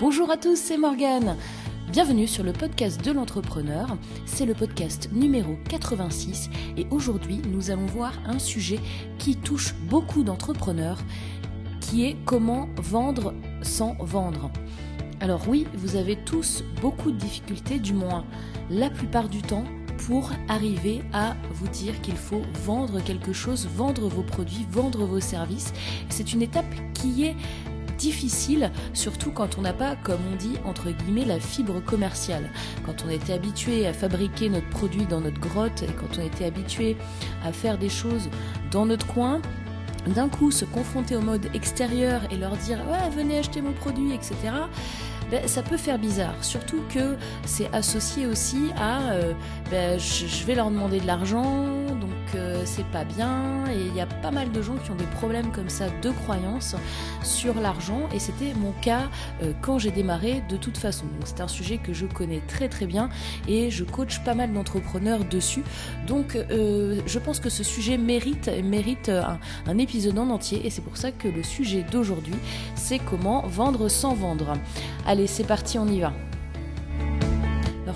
Bonjour à tous, c'est Morgane. Bienvenue sur le podcast de l'entrepreneur. C'est le podcast numéro 86 et aujourd'hui nous allons voir un sujet qui touche beaucoup d'entrepreneurs qui est comment vendre sans vendre. Alors oui, vous avez tous beaucoup de difficultés, du moins la plupart du temps, pour arriver à vous dire qu'il faut vendre quelque chose, vendre vos produits, vendre vos services. C'est une étape qui est difficile, surtout quand on n'a pas, comme on dit, entre guillemets, la fibre commerciale. Quand on était habitué à fabriquer notre produit dans notre grotte et quand on était habitué à faire des choses dans notre coin, d'un coup se confronter au mode extérieur et leur dire ouais venez acheter mon produit etc ben, ça peut faire bizarre. Surtout que c'est associé aussi à euh, ben, je, vais leur demander de l'argent, euh, c'est pas bien. Et il y a pas mal de gens qui ont des problèmes comme ça de croyances sur l'argent. Et c'était mon cas euh, quand j'ai démarré de toute façon. C'est un sujet que je connais très très bien et je coach pas mal d'entrepreneurs dessus. Donc je pense que ce sujet mérite, mérite un, un épisode en entier. Et c'est pour ça que le sujet d'aujourd'hui, c'est comment vendre sans vendre. Allez, c'est parti, on y va.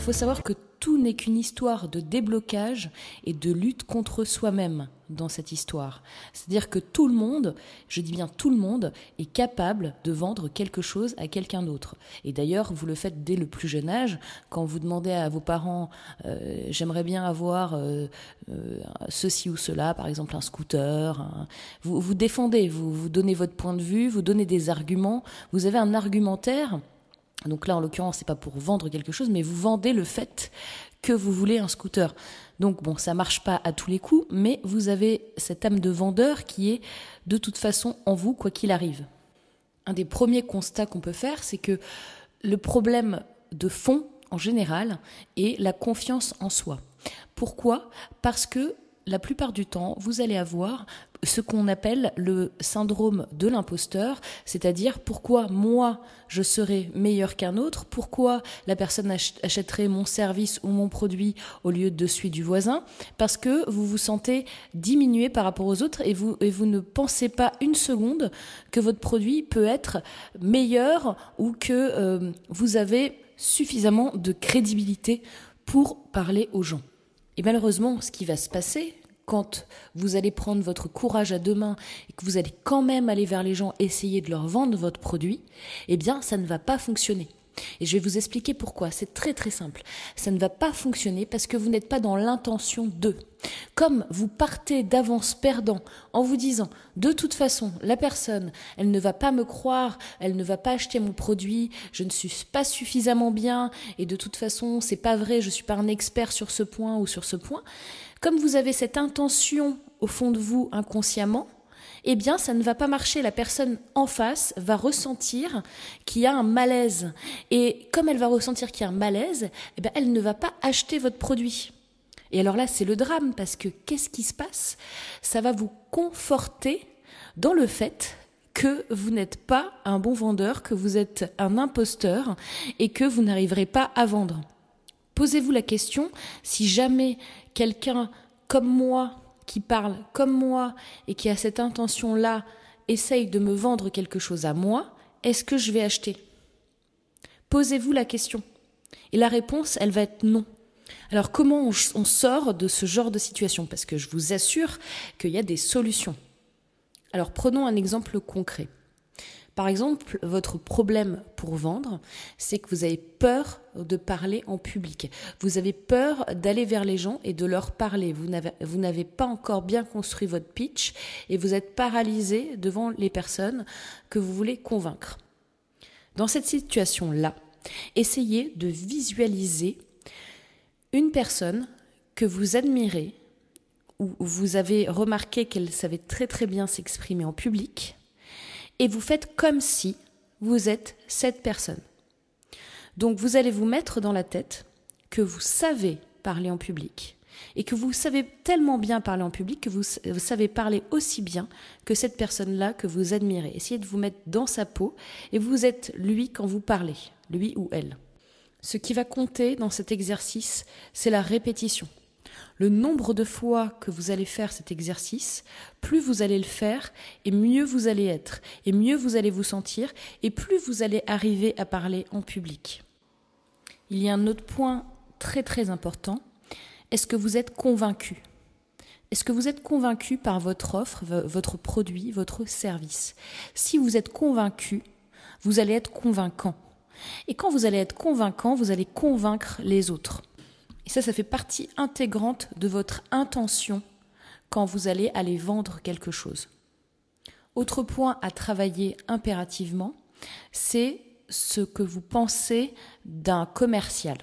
Alors, faut savoir que tout n'est qu'une histoire de déblocage et de lutte contre soi-même dans cette histoire. C'est-à-dire que tout le monde, je dis bien tout le monde, est capable de vendre quelque chose à quelqu'un d'autre. Et d'ailleurs, vous le faites dès le plus jeune âge, quand vous demandez à vos parents, euh, j'aimerais bien avoir euh, euh, ceci ou cela, par exemple un scooter, vous, vous défendez, vous, vous donnez votre point de vue, vous donnez des arguments, vous avez un argumentaire donc là, en l'occurrence, c'est pas pour vendre quelque chose, mais vous vendez le fait que vous voulez un scooter. Donc bon, ça marche pas à tous les coups, mais vous avez cette âme de vendeur qui est de toute façon en vous, quoi qu'il arrive. Un des premiers constats qu'on peut faire, c'est que le problème de fond, en général, est la confiance en soi. Pourquoi? Parce que la plupart du temps, vous allez avoir ce qu'on appelle le syndrome de l'imposteur, c'est-à-dire pourquoi moi je serais meilleur qu'un autre, pourquoi la personne achèterait mon service ou mon produit au lieu de celui du voisin, parce que vous vous sentez diminué par rapport aux autres et vous, ne pensez pas une seconde que votre produit peut être meilleur ou que euh, vous avez suffisamment de crédibilité pour parler aux gens. Et malheureusement, ce qui va se passer quand vous allez prendre votre courage à deux mains et que vous allez quand même aller vers les gens, essayer de leur vendre votre produit, eh bien, ça ne va pas fonctionner. Et je vais vous expliquer pourquoi. C'est très très simple. Ça ne va pas fonctionner parce que vous n'êtes pas dans l'intention de. Comme vous partez d'avance perdant en vous disant de toute façon la personne elle ne va pas me croire, elle ne va pas acheter mon produit, je ne suis pas suffisamment bien et de toute façon c'est pas vrai, je suis pas un expert sur ce point ou sur ce point. Comme vous avez cette intention au fond de vous inconsciemment, eh bien, ça ne va pas marcher. La personne en face va ressentir qu'il y a un malaise. Et comme elle va ressentir qu'il y a un malaise, eh bien, elle ne va pas acheter votre produit. Et alors là, c'est le drame, parce que qu'est-ce qui se passe? Ça va vous conforter dans le fait que vous n'êtes pas un bon vendeur, que vous êtes un imposteur et que vous n'arriverez pas à vendre. Posez-vous la question, si jamais quelqu'un comme moi, qui parle comme moi et qui a cette intention-là, essaye de me vendre quelque chose à moi, est-ce que je vais acheter? Posez-vous la question. Et la réponse, elle va être non. Alors comment on, sort de ce genre de situation? Parce que je vous assure qu'il y a des solutions. Alors prenons un exemple concret. Par exemple, votre problème pour vendre, c'est que vous avez peur de parler en public. Vous avez peur d'aller vers les gens et de leur parler. Vous n'avez pas encore bien construit votre pitch et vous êtes paralysé devant les personnes que vous voulez convaincre. Dans cette situation-là, essayez de visualiser une personne que vous admirez, ou vous avez remarqué qu'elle savait très très bien s'exprimer en public, et vous faites comme si vous êtes cette personne. Donc vous allez vous mettre dans la tête que vous savez parler en public et que vous savez tellement bien parler en public que vous, savez parler aussi bien que cette personne-là que vous admirez. Essayez de vous mettre dans sa peau et vous êtes lui quand vous parlez, lui ou elle. Ce qui va compter dans cet exercice, c'est la répétition. Le nombre de fois que vous allez faire cet exercice, plus vous allez le faire et mieux vous allez être, et mieux vous allez vous sentir, et plus vous allez arriver à parler en public. Il y a un autre point très très important. Est-ce que vous êtes convaincu? Est-ce que vous êtes convaincu par votre offre, votre produit, votre service? Si vous êtes convaincu, vous allez être convaincant. Et quand vous allez être convaincant, vous allez convaincre les autres. Et ça, ça fait partie intégrante de votre intention quand vous allez aller vendre quelque chose. Autre point à travailler impérativement, c'est ce que vous pensez d'un commercial.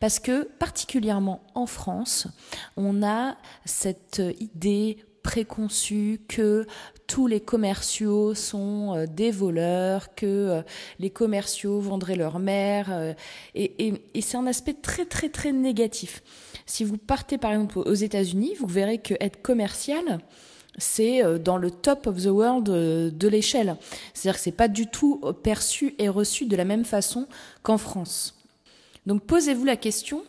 Parce que particulièrement en France, on a cette idée préconçue que tous les commerciaux sont euh, des voleurs, que euh, les commerciaux vendraient leur mère. Euh, et, c'est un aspect très très très négatif. Si vous partez par exemple aux États-Unis, vous verrez que être commercial, c'est dans le top of the world de l'échelle. C'est-à-dire que c'est pas du tout perçu et reçu de la même façon qu'en France. Donc posez-vous la question,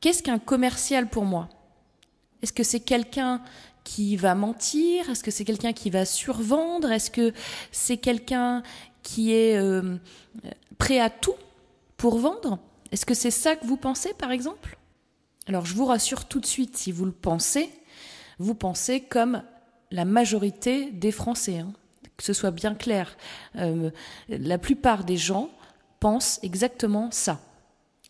qu'est-ce qu'un commercial pour moi? Est-ce que c'est quelqu'un qui va mentir? Est-ce que c'est quelqu'un qui va survendre? Est-ce que c'est quelqu'un qui est euh, prêt à tout pour vendre? Est-ce que c'est ça que vous pensez, par exemple? Alors, je vous rassure tout de suite, si vous le pensez, vous pensez comme la majorité des Français, hein. que ce soit bien clair. Euh, la plupart des gens pensent exactement ça.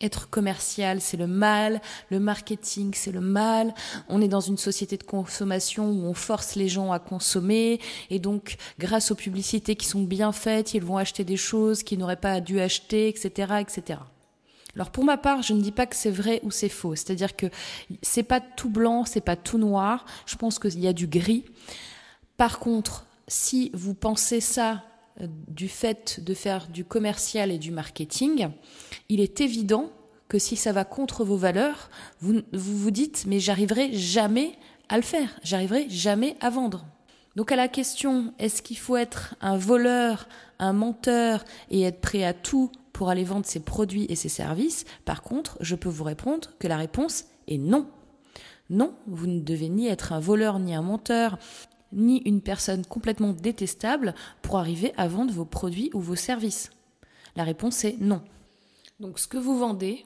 Être commercial, c'est le mal, le marketing, c'est le mal. On est dans une société de consommation où on force les gens à consommer et donc grâce aux publicités qui sont bien faites, ils vont acheter des choses qu'ils n'auraient pas dû acheter, etc., etc. Alors pour ma part, je ne dis pas que c'est vrai ou c'est faux, c'est-à-dire que c'est pas tout blanc, c'est pas tout noir. Je pense qu'il y a du gris. Par contre, si vous pensez ça du fait de faire du commercial et du marketing, il est évident que si ça va contre vos valeurs, vous vous, dites mais j'arriverai jamais à le faire, j'arriverai jamais à vendre. Donc à la question est-ce qu'il faut être un voleur, un menteur et être prêt à tout pour aller vendre ses produits et ses services, par contre, je peux vous répondre que la réponse est non. Non, vous ne devez ni être un voleur ni un menteur, ni une personne complètement détestable pour arriver à vendre vos produits ou vos services La réponse est non. Donc ce que vous vendez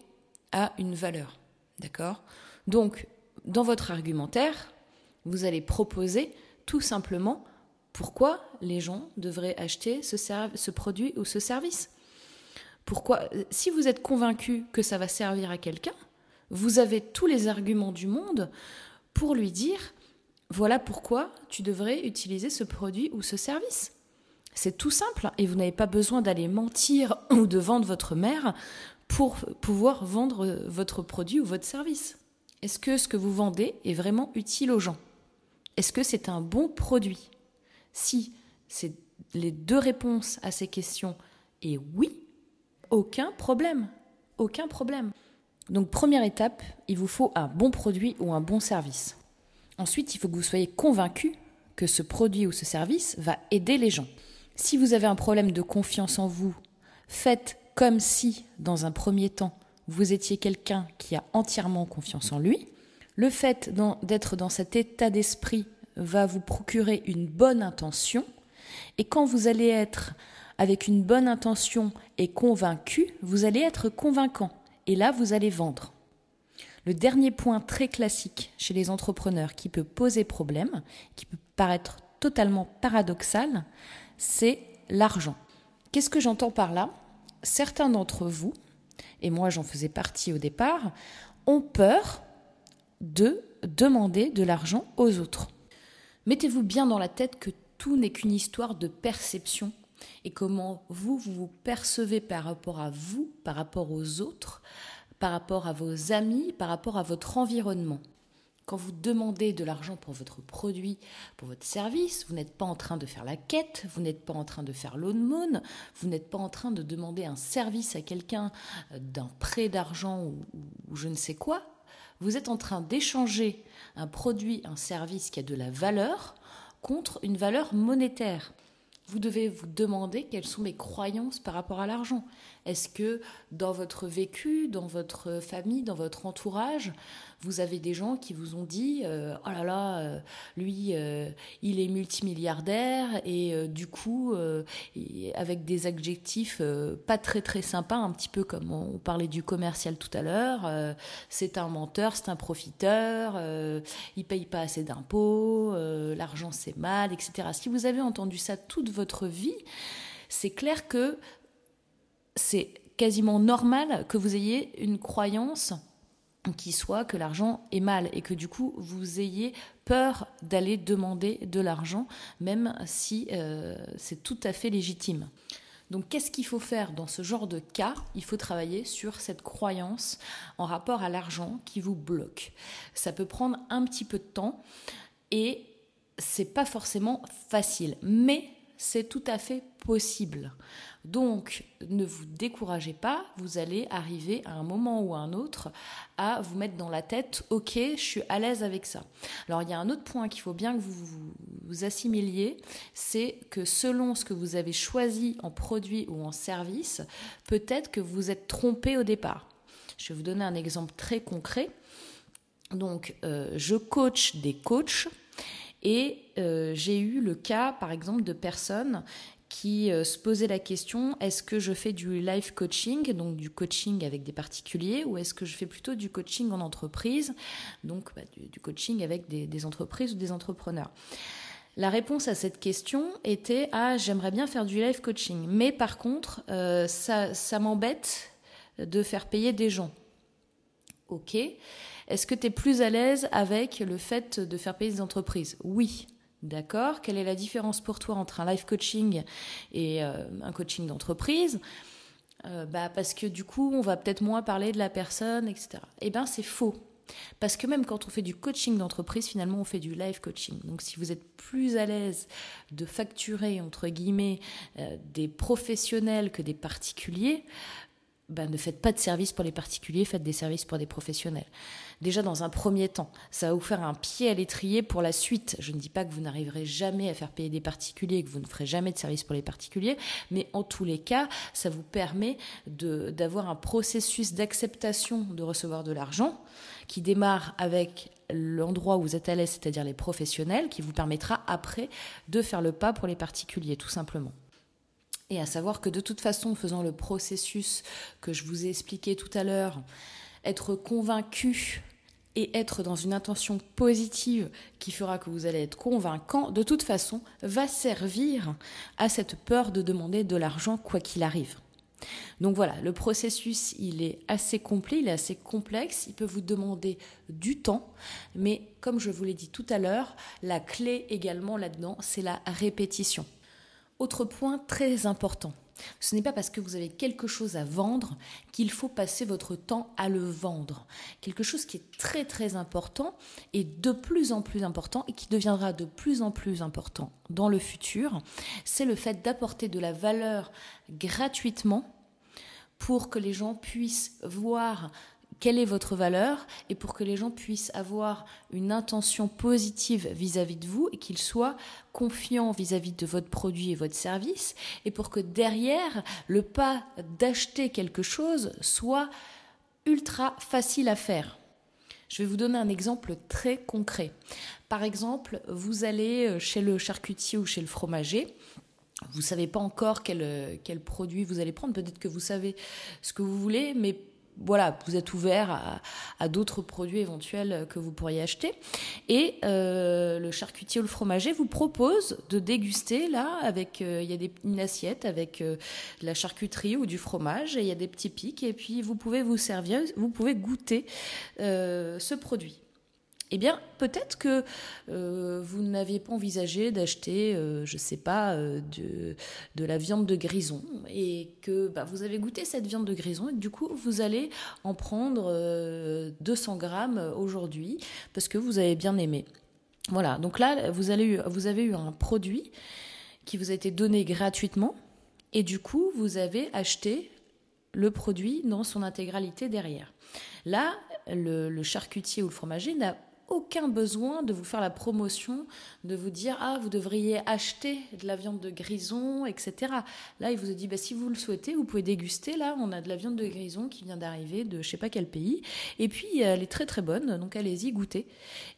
a une valeur. D'accord? Donc, dans votre argumentaire, vous allez proposer tout simplement pourquoi les gens devraient acheter ce, produit ou ce service. Pourquoi Si vous êtes convaincu que ça va servir à quelqu'un, vous avez tous les arguments du monde pour lui dire voilà pourquoi tu devrais utiliser ce produit ou ce service. C'est tout simple et vous n'avez pas besoin d'aller mentir ou de vendre votre mère pour pouvoir vendre votre produit ou votre service. Est-ce que ce que vous vendez est vraiment utile aux gens? Est-ce que c'est un bon produit? Si c'est les deux réponses à ces questions et oui, aucun problème. Aucun problème. Donc première étape, il vous faut un bon produit ou un bon service. Ensuite, il faut que vous soyez convaincu que ce produit ou ce service va aider les gens. Si vous avez un problème de confiance en vous, faites comme si, dans un premier temps, vous étiez quelqu'un qui a entièrement confiance en lui. Le fait d'être dans cet état d'esprit va vous procurer une bonne intention. Et quand vous allez être avec une bonne intention et convaincu, vous allez être convaincant. Et là, vous allez vendre. Le dernier point très classique chez les entrepreneurs qui peut poser problème, qui peut paraître totalement paradoxal, c'est l'argent. Qu'est-ce que j'entends par là? Certains d'entre vous, et moi j'en faisais partie au départ, ont peur de demander de l'argent aux autres. Mettez-vous bien dans la tête que tout n'est qu'une histoire de perception et comment vous, vous vous percevez par rapport à vous, par rapport aux autres, par rapport à vos amis, par rapport à votre environnement. Quand vous demandez de l'argent pour votre produit, pour votre service, vous n'êtes pas en train de faire la quête, vous n'êtes pas en train de faire l'aumône, vous n'êtes pas en train de demander un service à quelqu'un euh, d'un prêt d'argent ou, ou je ne sais quoi. Vous êtes en train d'échanger un produit, un service qui a de la valeur contre une valeur monétaire vous devez vous demander quelles sont mes croyances par rapport à l'argent. Est-ce que dans votre vécu, dans votre famille, dans votre entourage, vous avez des gens qui vous ont dit euh, oh là là, euh, lui, euh, il est multimilliardaire et du coup, avec des adjectifs pas très très sympas, un petit peu comme on parlait du commercial tout à l'heure, c'est un menteur, c'est un profiteur, il paye pas assez d'impôts, l'argent c'est mal, etc. Si vous avez entendu ça toute votre vie, c'est clair que c'est quasiment normal que vous ayez une croyance qui soit que l'argent est mal et que du coup vous ayez peur d'aller demander de l'argent, même si euh, c'est tout à fait légitime. Donc qu'est-ce qu'il faut faire dans ce genre de cas? Il faut travailler sur cette croyance en rapport à l'argent qui vous bloque. Ça peut prendre un petit peu de temps et c'est pas forcément facile, mais c'est tout à fait possible. Donc, ne vous découragez pas, vous allez arriver à un moment ou à un autre à vous mettre dans la tête, ok, je suis à l'aise avec ça. Alors, il y a un autre point qu'il faut bien que vous vous assimiliez, c'est que selon ce que vous avez choisi en produit ou en service, peut-être que vous êtes trompé au départ. Je vais vous donner un exemple très concret. Donc, euh, je coach des coachs et euh, j'ai eu le cas, par exemple, de personnes qui euh, se posait la question est-ce que je fais du live coaching, donc du coaching avec des particuliers, ou est-ce que je fais plutôt du coaching en entreprise, donc bah, du, coaching avec des, entreprises ou des entrepreneurs? La réponse à cette question était ah j'aimerais bien faire du live coaching, mais par contre euh, ça, ça m'embête de faire payer des gens. Ok. Est-ce que tu es plus à l'aise avec le fait de faire payer des entreprises? Oui. D'accord Quelle est la différence pour toi entre un life coaching et euh, un coaching d'entreprise? Euh, bah Parce que du coup, on va peut-être moins parler de la personne, etc. Eh bien, c'est faux. Parce que même quand on fait du coaching d'entreprise, finalement, on fait du life coaching. Donc, si vous êtes plus à l'aise de facturer, entre guillemets, euh, des professionnels que des particuliers, ben, ne faites pas de services pour les particuliers, faites des services pour des professionnels déjà dans un premier temps. Ça va vous faire un pied à l'étrier pour la suite. Je ne dis pas que vous n'arriverez jamais à faire payer des particuliers, que vous ne ferez jamais de service pour les particuliers, mais en tous les cas, ça vous permet d'avoir un processus d'acceptation de recevoir de l'argent qui démarre avec l'endroit où vous êtes à l'aise, c'est-à-dire les professionnels, qui vous permettra après de faire le pas pour les particuliers, tout simplement. Et à savoir que de toute façon, faisant le processus que je vous ai expliqué tout à l'heure, être convaincu et être dans une intention positive qui fera que vous allez être convaincant, de toute façon, va servir à cette peur de demander de l'argent quoi qu'il arrive. Donc voilà, le processus, il est assez complet, il est assez complexe, il peut vous demander du temps, mais comme je vous l'ai dit tout à l'heure, la clé également là-dedans, c'est la répétition. Autre point très important, ce n'est pas parce que vous avez quelque chose à vendre qu'il faut passer votre temps à le vendre. Quelque chose qui est très très important et de plus en plus important et qui deviendra de plus en plus important dans le futur, c'est le fait d'apporter de la valeur gratuitement pour que les gens puissent voir quelle est votre valeur et pour que les gens puissent avoir une intention positive vis-à-vis de vous et qu'ils soient confiants vis-à-vis de votre produit et votre service et pour que derrière le pas d'acheter quelque chose soit ultra facile à faire. Je vais vous donner un exemple très concret. Par exemple, vous allez chez le charcutier ou chez le fromager. Vous ne savez pas encore quel, quel produit vous allez prendre. Peut-être que vous savez ce que vous voulez, mais voilà, vous êtes ouvert à, d'autres produits éventuels que vous pourriez acheter. Et euh, le charcutier ou le fromager vous propose de déguster là avec euh, il y a une assiette avec euh, de la charcuterie ou du fromage et il y a des petits pics et puis vous pouvez vous servir, vous pouvez goûter ce produit eh bien, peut-être que euh, vous n'aviez pas envisagé d'acheter, euh, je ne sais pas, euh, de, la viande de grison et que bah, vous avez goûté cette viande de grison et du coup, vous allez en prendre 200 grammes aujourd'hui parce que vous avez bien aimé. Voilà, donc là, vous avez eu un produit qui vous a été donné gratuitement et du coup, vous avez acheté le produit dans son intégralité derrière. Là, le charcutier ou le fromager n'a aucun besoin de vous faire la promotion, de vous dire ah vous devriez acheter de la viande de grison, etc. Là, il vous a dit bah, si vous le souhaitez, vous pouvez déguster. Là, on a de la viande de grison qui vient d'arriver de je sais pas quel pays, et puis elle est très très bonne, donc allez-y goûtez.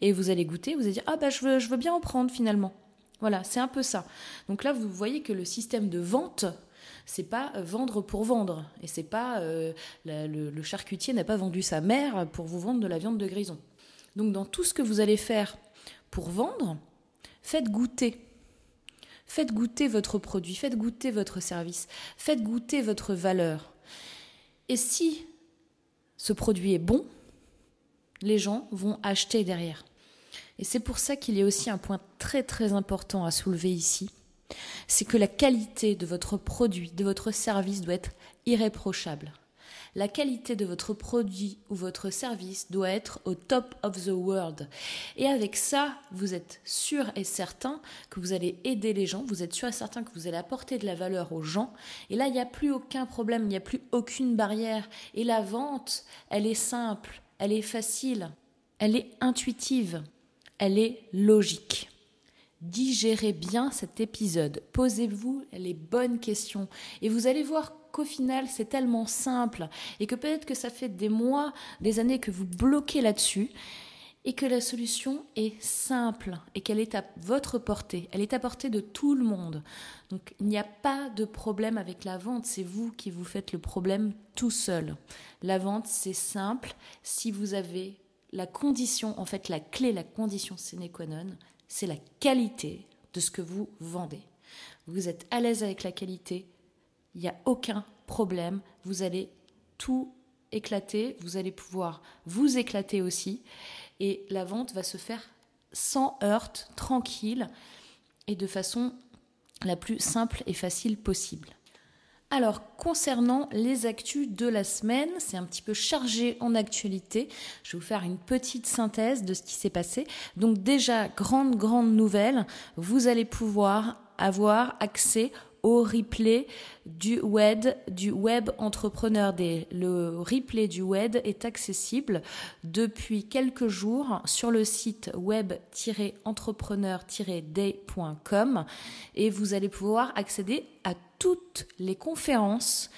Et vous allez goûter, vous allez dire ah bah je veux bien en prendre finalement. Voilà, c'est un peu ça. Donc là, vous voyez que le système de vente c'est pas euh, vendre pour vendre. Et c'est pas euh, le, charcutier n'a pas vendu sa mère pour vous vendre de la viande de grison. Donc dans tout ce que vous allez faire pour vendre, faites goûter. Faites goûter votre produit, faites goûter votre service, faites goûter votre valeur. Et si ce produit est bon, les gens vont acheter derrière. Et c'est pour ça qu'il y a aussi un point très très important à soulever ici, c'est que la qualité de votre produit, de votre service doit être irréprochable. La qualité de votre produit ou votre service doit être au top of the world. Et avec ça, vous êtes sûr et certain que vous allez aider les gens, vous êtes sûr et certain que vous allez apporter de la valeur aux gens. Et là, il n'y a plus aucun problème, il n'y a plus aucune barrière. Et la vente, elle est simple, elle est facile, elle est intuitive, elle est logique digérez bien cet épisode, posez-vous les bonnes questions et vous allez voir qu'au final c'est tellement simple et que peut-être que ça fait des mois, des années que vous bloquez là-dessus et que la solution est simple et qu'elle est à votre portée, elle est à portée de tout le monde. Donc il n'y a pas de problème avec la vente, c'est vous qui vous faites le problème tout seul. La vente c'est simple si vous avez la condition, en fait la clé, la condition sine qua non, c'est la qualité de ce que vous vendez. Vous êtes à l'aise avec la qualité, il n'y a aucun problème, vous allez tout éclater, vous allez pouvoir vous éclater aussi, et la vente va se faire sans heurte, tranquille, et de façon la plus simple et facile possible. Alors, concernant les actus de la semaine, c'est un petit peu chargé en actualité. Je vais vous faire une petite synthèse de ce qui s'est passé. Donc déjà, grande, grande nouvelle, vous allez pouvoir avoir accès au replay du web, du web entrepreneur day. Le replay du web est accessible depuis quelques jours sur le site web-entrepreneur-day.com et vous allez pouvoir accéder à toutes les conférences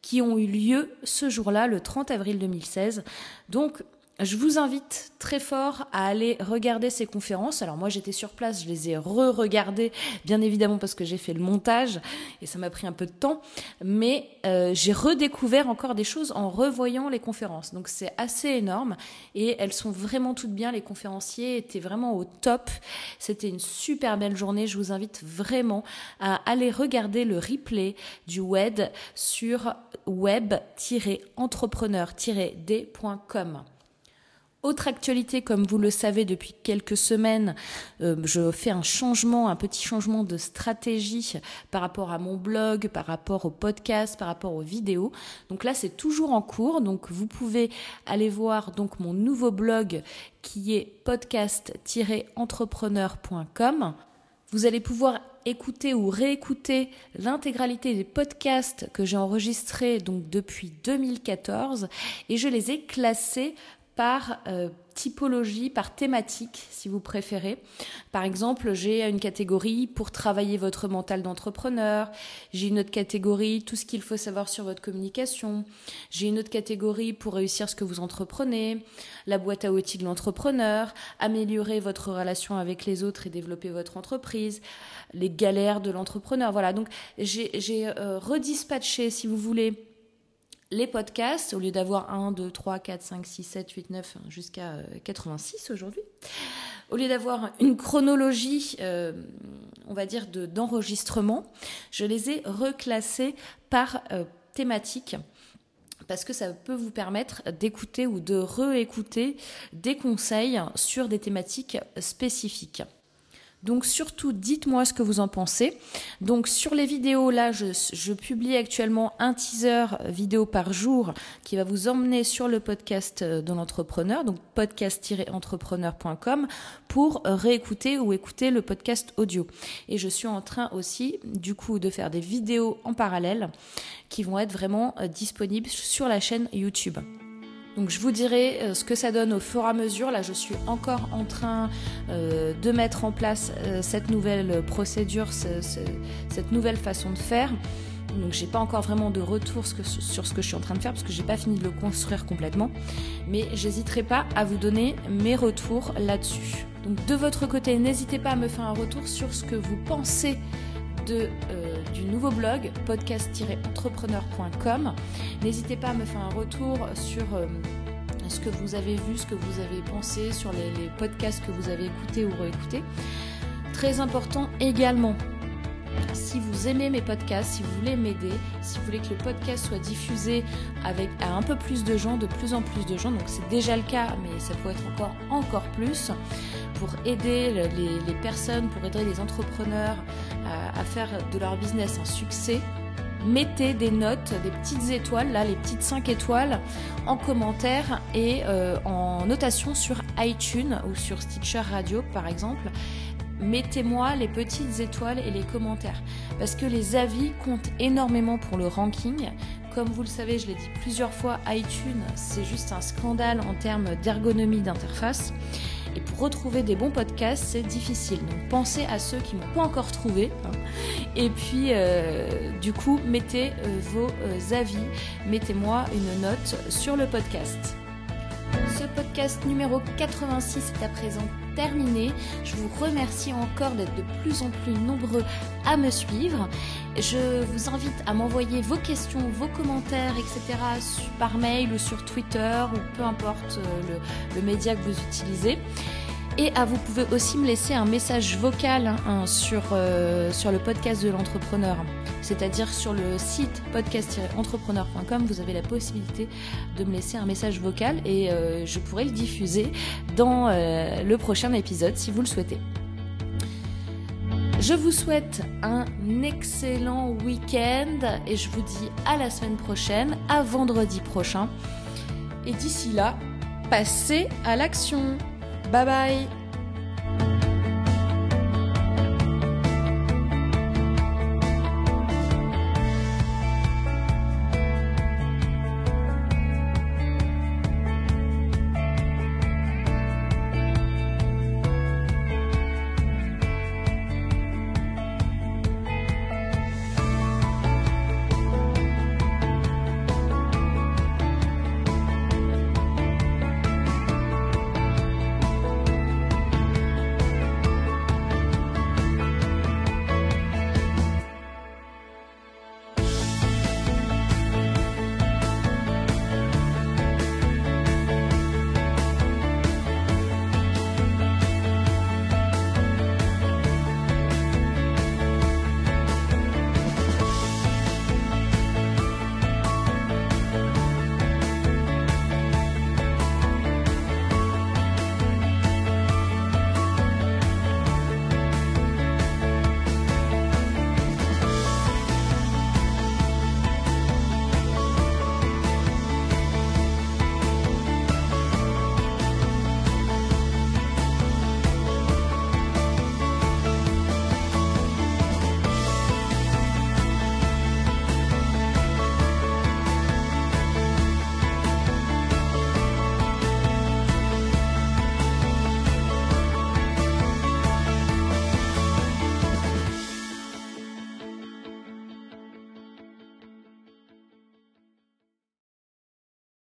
qui ont eu lieu ce jour-là, le 30 avril 2016. Donc, je vous invite très fort à aller regarder ces conférences. Alors moi j'étais sur place, je les ai re-regardées, bien évidemment parce que j'ai fait le montage et ça m'a pris un peu de temps, mais euh, j'ai redécouvert encore des choses en revoyant les conférences. Donc c'est assez énorme et elles sont vraiment toutes bien. Les conférenciers étaient vraiment au top. C'était une super belle journée. Je vous invite vraiment à aller regarder le replay du web sur web-entrepreneur-d.com. Autre actualité, comme vous le savez depuis quelques semaines, euh, je fais un changement, un petit changement de stratégie par rapport à mon blog, par rapport au podcast, par rapport aux vidéos. Donc là, c'est toujours en cours. Donc vous pouvez aller voir donc mon nouveau blog qui est podcast-entrepreneur.com. Vous allez pouvoir écouter ou réécouter l'intégralité des podcasts que j'ai enregistrés donc depuis 2014 et je les ai classés par euh, typologie, par thématique, si vous préférez. Par exemple, j'ai une catégorie pour travailler votre mental d'entrepreneur, j'ai une autre catégorie, tout ce qu'il faut savoir sur votre communication, j'ai une autre catégorie pour réussir ce que vous entreprenez, la boîte à outils de l'entrepreneur, améliorer votre relation avec les autres et développer votre entreprise, les galères de l'entrepreneur. Voilà, donc j'ai euh, redispatché, si vous voulez, les podcasts, au lieu d'avoir 1, 2, 3, 4, 5, 6, 7, 8, 9, jusqu'à 86 euh, aujourd'hui, au lieu d'avoir une chronologie, euh, on va dire, d'enregistrement, je les ai reclassés par euh, thématique parce que ça peut vous permettre d'écouter ou de réécouter des conseils sur des thématiques spécifiques. Donc surtout, dites-moi ce que vous en pensez. Donc sur les vidéos, là, je, publie actuellement un teaser vidéo par jour qui va vous emmener sur le podcast de l'entrepreneur, donc podcast-entrepreneur.com, pour réécouter ou écouter le podcast audio. Et je suis en train aussi, du coup, de faire des vidéos en parallèle qui vont être vraiment euh, disponibles sur la chaîne YouTube. Donc je vous dirai euh, ce que ça donne au fur et à mesure. Là, je suis encore en train euh, de mettre en place euh, cette nouvelle procédure, cette nouvelle façon de faire. Donc j'ai pas encore vraiment de retour sur ce que je suis en train de faire parce que j'ai pas fini de le construire complètement. Mais j'hésiterai pas à vous donner mes retours là-dessus. Donc de votre côté, n'hésitez pas à me faire un retour sur ce que vous pensez de, du nouveau blog podcast-entrepreneur.com. N'hésitez pas à me faire un retour sur ce que vous avez vu, ce que vous avez pensé, sur les, podcasts que vous avez écoutés ou réécoutés. Très important également, si vous aimez mes podcasts, si vous voulez m'aider, si vous voulez que le podcast soit diffusé avec à un peu plus de gens, de plus en plus de gens, donc c'est déjà le cas, mais ça peut être encore encore plus, pour aider les, personnes, pour aider les entrepreneurs à faire de leur business un succès, mettez des notes, des petites étoiles, là les petites 5 étoiles, en commentaire et euh, en notation sur iTunes ou sur Stitcher Radio par exemple. Mettez-moi les petites étoiles et les commentaires parce que les avis comptent énormément pour le ranking. Comme vous le savez, je l'ai dit plusieurs fois, iTunes c'est juste un scandale en termes d'ergonomie d'interface. Et pour retrouver des bons podcasts, c'est difficile. Donc pensez à ceux qui m'ont pas encore trouvé. Hein. Et puis, euh, du coup, mettez euh, vos euh, avis, mettez-moi une note sur le podcast. Ce podcast numéro 86 est à présent terminé. Je vous remercie encore d'être de plus en plus nombreux à me suivre. Je vous invite à m'envoyer vos questions, vos commentaires, etc. par mail ou sur Twitter ou peu importe le, le média que vous utilisez. Et ah, vous pouvez aussi me laisser un message vocal hein, euh, sur le podcast de l'entrepreneur. C'est-à-dire sur le site podcast-entrepreneur.com, vous avez la possibilité de me laisser un message vocal et euh, je pourrai le diffuser dans euh, le prochain épisode si vous le souhaitez. Je vous souhaite un excellent week-end et je vous dis à la semaine prochaine, à vendredi prochain. Et d'ici là, passez à l'action. Bye bye